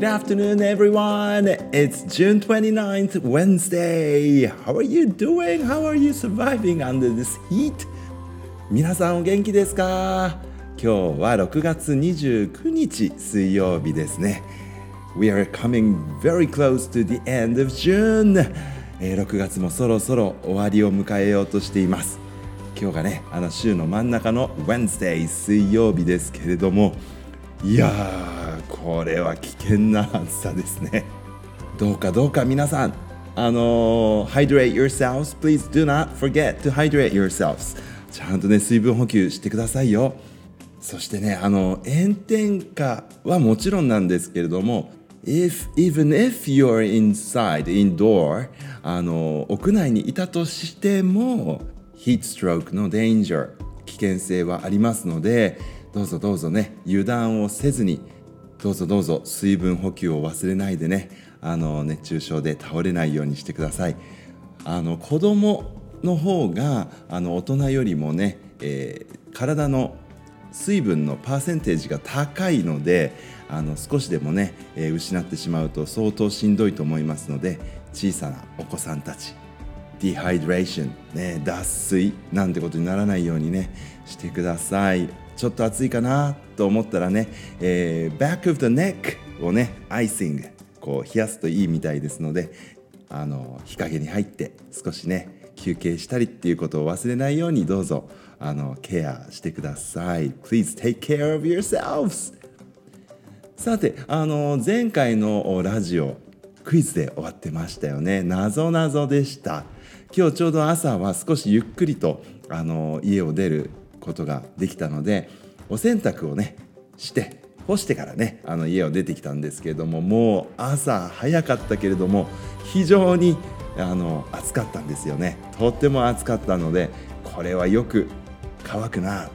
Good afternoon, everyone. It's June 29th, Wednesday. How are you doing? How are you surviving under this heat? 皆さんお元気ですか今日は6月29日水曜日ですね。We are coming very close to the end of June. えー6月もそろそろ終わりを迎えようとしています。今日がね、あの週の真ん中の Wednesday 水曜日ですけれども、いやー、これは危険な暑さですね。どうかどうか皆さん、あのー hydrate yourselves. Please do not forget to hydrate yourselves. ちゃんとね、水分補給してくださいよ。そしてね、あの、炎天下はもちろんなんですけれども、if, even if you're inside, indoor, あの、屋内にいたとしても、heat stroke の danger、危険性はありますので、どうぞどうぞね、油断をせずに、どうぞどうぞ水分補給を忘れないでね、あの、熱中症で倒れないようにしてください。あの、子供の方が、あの、大人よりもね、えー体の水分のパーセンテージが高いのであの少しでもね、えー失ってしまうと相当しんどいと思いますので小さなお子さんたちディハイドレーション、ね、脱水なんてことにならないようにねしてくださいちょっと暑いかなと思ったらね、えー、back of the neck をねアイシングこう冷やすといいみたいですのであの日陰に入って少しね休憩したりっていうことを忘れないようにどうぞあのケアしてください。Please take care of yourselves! さてあの前回のラジオクイズで終わってましたよね。なぞなぞでした。今日ちょうど朝は少しゆっくりとあの家を出ることができたのでお洗濯をねして干してからねあの家を出てきたんですけれどももう朝早かったけれども非常にあの暑かったんですよね。とっても暑かったのでこれはよく乾くなっ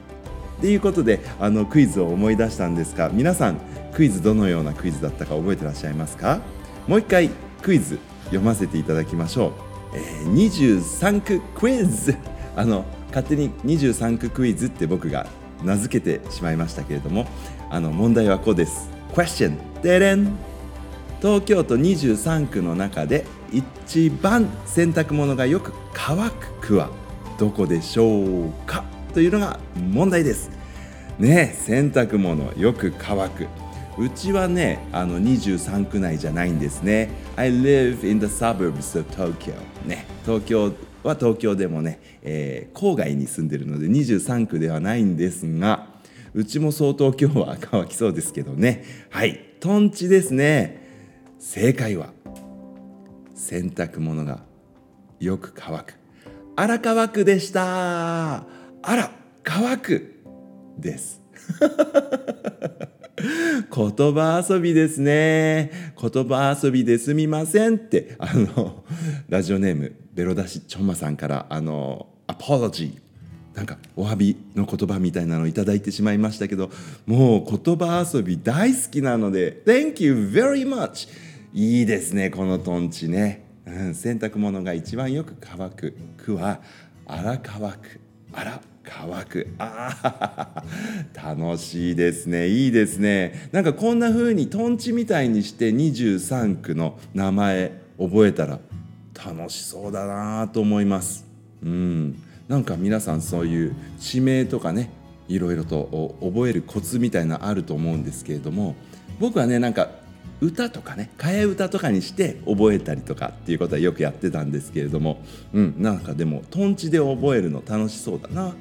ていうことであのクイズを思い出したんですが皆さんクイズどのようなクイズだったか覚えてらっしゃいますか？もう一回クイズ読ませていただきましょう、えー23区クイズ。あの勝手に23区クイズって僕が名付けてしまいましたけれどもあの問題はこうです。Question でれん東京都23区の中で一番洗濯物がよく乾く区はどこでしょうかというのが問題です。ね洗濯物よく乾く。うちはねあの23区内じゃないんですね。I live in the suburbs of Tokyo ね東京は東京でもね、えー郊外に住んでるので23区ではないんですがうちも相当今日は乾きそうですけどね。はいトンチですね。正解は洗濯物がよく乾く。荒乾くでした。あら乾くです。言葉遊びですね。言葉遊びですみませんって。あのラジオネームベロダシチョンマさんからあのアポロジーなんかお詫びの言葉みたいなのをいただいてしまいましたけどもう言葉遊び大好きなので Thank you very much いいですねこのトンチね、うん、洗濯物が一番よく乾く。句は荒乾く。荒乾く。あ楽しいですね。いいですね。なんかこんな風にトンチみたいにして23区の名前覚えたら楽しそうだなと思います。うん。なんか皆さんそういう地名とかねいろいろと覚えるコツみたいなあると思うんですけれども僕はねなんか歌とかね替え歌とかにして覚えたりとかっていうことはよくやってたんですけれどもうんなんかでもトンチで覚えるの楽しそうだな、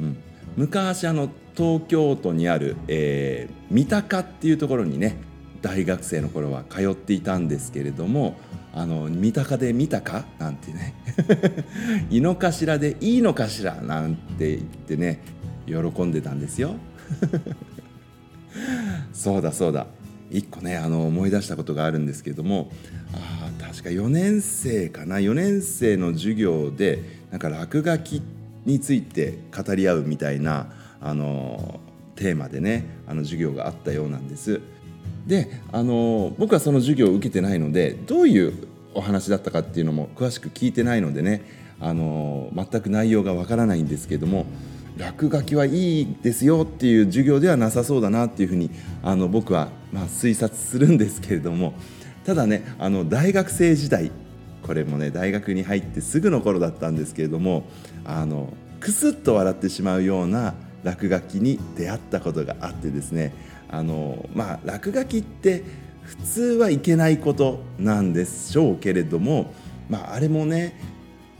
うん、昔あの東京都にある、えー三鷹っていうところにね大学生の頃は通っていたんですけれどもあの三鷹で見たかなんてね。井の頭でいいのかしら？なんて言ってね喜んでたんですよ。そうだそうだ。一個ねあの思い出したことがあるんですけれどもあ確か4年生かな4年生の授業でなんか落書きについて語り合うみたいなあのテーマでねあの授業があったようなんです。であの僕はその授業を受けてないのでどういうお話だったかっていうのも詳しく聞いてないのでねあの全く内容がわからないんですけども落書きはいいですよっていう授業ではなさそうだなっていうふうにあの僕はまあ、推察するんですけれどもただねあの大学生時代これもね大学に入ってすぐの頃だったんですけれどもあのクスッと笑ってしまうような落書きに出会ったことがあってですねあのまあ落書きって普通はいけないことなんでしょうけれども、まあ、あれもね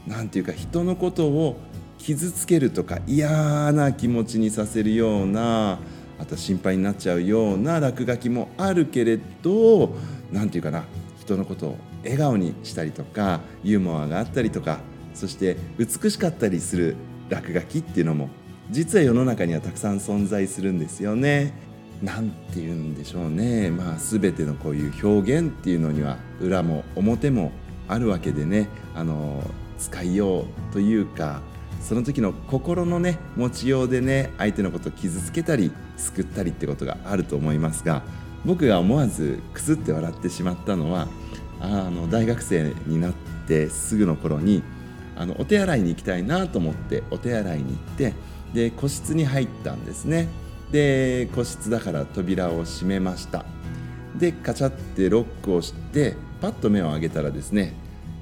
何て言うか人のことを傷つけるとか嫌な気持ちにさせるようなあと心配になっちゃうような落書きもあるけれど何て言うかな人のことを笑顔にしたりとかユーモアがあったりとかそして美しかったりする落書きっていうのも実は世の中にはたくさん存在するんですよね。なんて言うんでしょうね、まあ、全てのこういう表現っていうのには裏も表もあるわけでねあの使いようというかその時の心のね持ちようでね相手のことを傷つけたり救ったりってことがあると思いますが僕が思わずくすって笑ってしまったのはあの大学生になってすぐの頃にあのお手洗いに行きたいなと思ってお手洗いに行ってで個室に入ったんですね。で個室だから扉を閉めました。でカチャってロックをしてパッと目を上げたらですね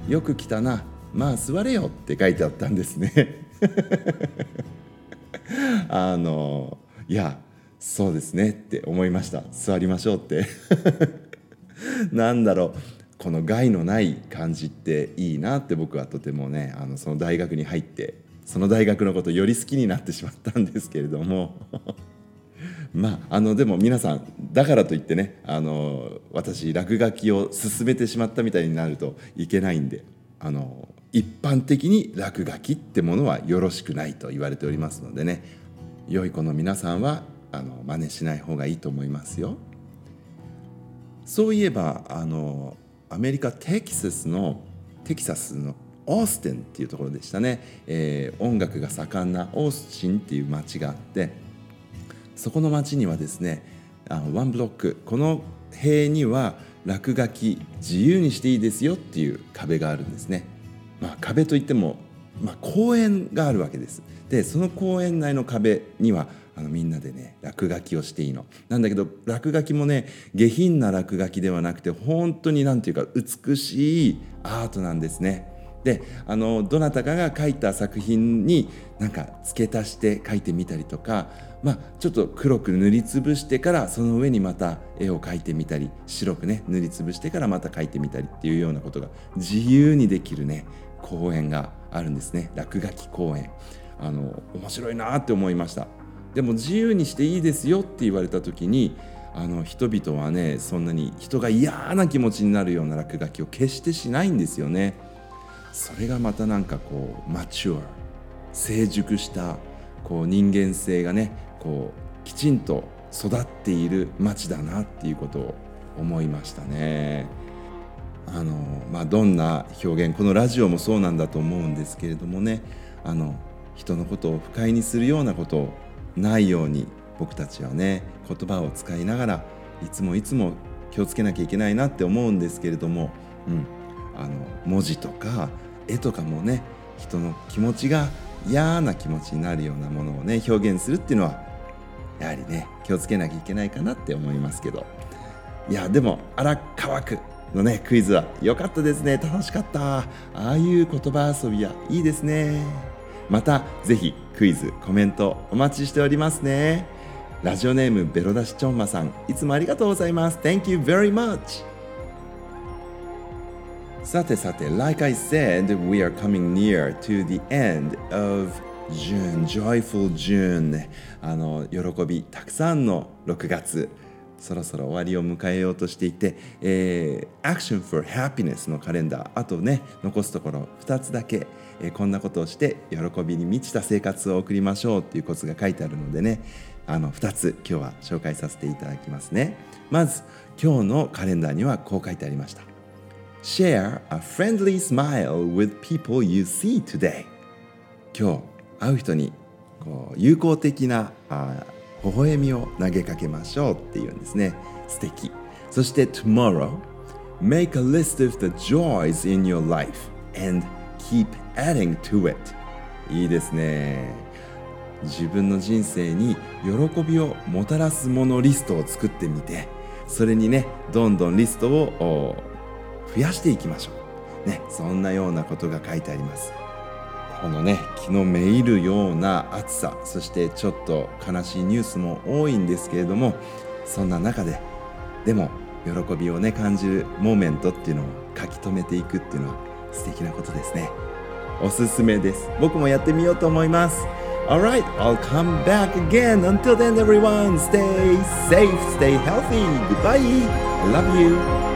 よく来たなまあ座れよって書いてあったんですね。あのいやそうですねって思いました。座りましょうって。なんだろう。この害のない感じっていいなって僕はとてもねあのその大学に入ってその大学のことより好きになってしまったんですけれども。まあ、あのでも皆さんだからといってねあの私落書きを進めてしまったみたいになるといけないんであの一般的に落書きってものはよろしくないと言われておりますのでね良い子の皆さんはあの真似しない方がいいと思いますよ。そういえばあのアメリカテキサスのテキサスのオースティンっていうところでしたね、えー、音楽が盛んなオースチンっていう町があってそこの町にはですねあのワンブロックこの塀には落書き自由にしていいですよっていう壁があるんですね。まあ、壁といっても、まあ、公園があるわけです。でその公園内の壁にはあのみんなでね落書きをしていいの。なんだけど落書きもね下品な落書きではなくて本当に何て言うか美しいアートなんですね。であのどなたかが描いた作品になんか付け足して描いてみたりとか、まあ、ちょっと黒く塗りつぶしてからその上にまた絵を描いてみたり白くね塗りつぶしてからまた描いてみたりっていうようなことが自由にできるね公園があるんですね落書き公園あの面白いなって思いましたでも自由にしていいですよって言われた時にあの人々はねそんなに人が嫌な気持ちになるような落書きを決してしないんですよね。それがまたなんかこうマチュア成熟したこう人間性がねこうきちんと育っている街だなっていうことを思いましたね。あのまあ、どんな表現このラジオもそうなんだと思うんですけれどもねあの人のことを不快にするようなことをないように僕たちはね言葉を使いながらいつもいつも気をつけなきゃいけないなって思うんですけれども、うん、あの文字とか絵とかもね人の気持ちが嫌な気持ちになるようなものをね表現するっていうのはやはりね気をつけなきゃいけないかなって思いますけど。いやでも荒川区のねクイズは良かったですね。楽しかった。ああいう言葉遊びはいいですね。またぜひクイズコメントお待ちしておりますね。ラジオネームベロダシチョンマさん。いつもありがとうございます。Thank you very much. さてさて、like I said, we are coming near to the end of June, joyful June. あの、喜びたくさんの6月。そろそろ終わりを迎えようとしていて、えー、Action for Happiness のカレンダー、あとね、残すところ2つだけ、えー、こんなことをして喜びに満ちた生活を送りましょうっていうコツが書いてあるのでね、あの2つ今日は紹介させていただきますね。まず、今日のカレンダーにはこう書いてありました。Share a friendly smile with people you see today 今日会う人にこう友好的なあ微笑みを投げかけましょうっていうんですね。素敵。そして tomorrow make a list of the joys in your life and keep adding to it. いいですね。自分の人生に喜びをもたらすものリストを作ってみてそれにねどんどんリストを増やしていきましょう。ねそんなようなことが書いてあります。このね気のめいるような暑さそしてちょっと悲しいニュースも多いんですけれどもそんな中ででも喜びをね感じるモーメントっていうのを書き留めていくっていうのは素敵なことですねおすすめです僕もやってみようと思います Alright, I'll come back again. Until then, everyone, stay safe, stay healthy. Goodbye. I love you.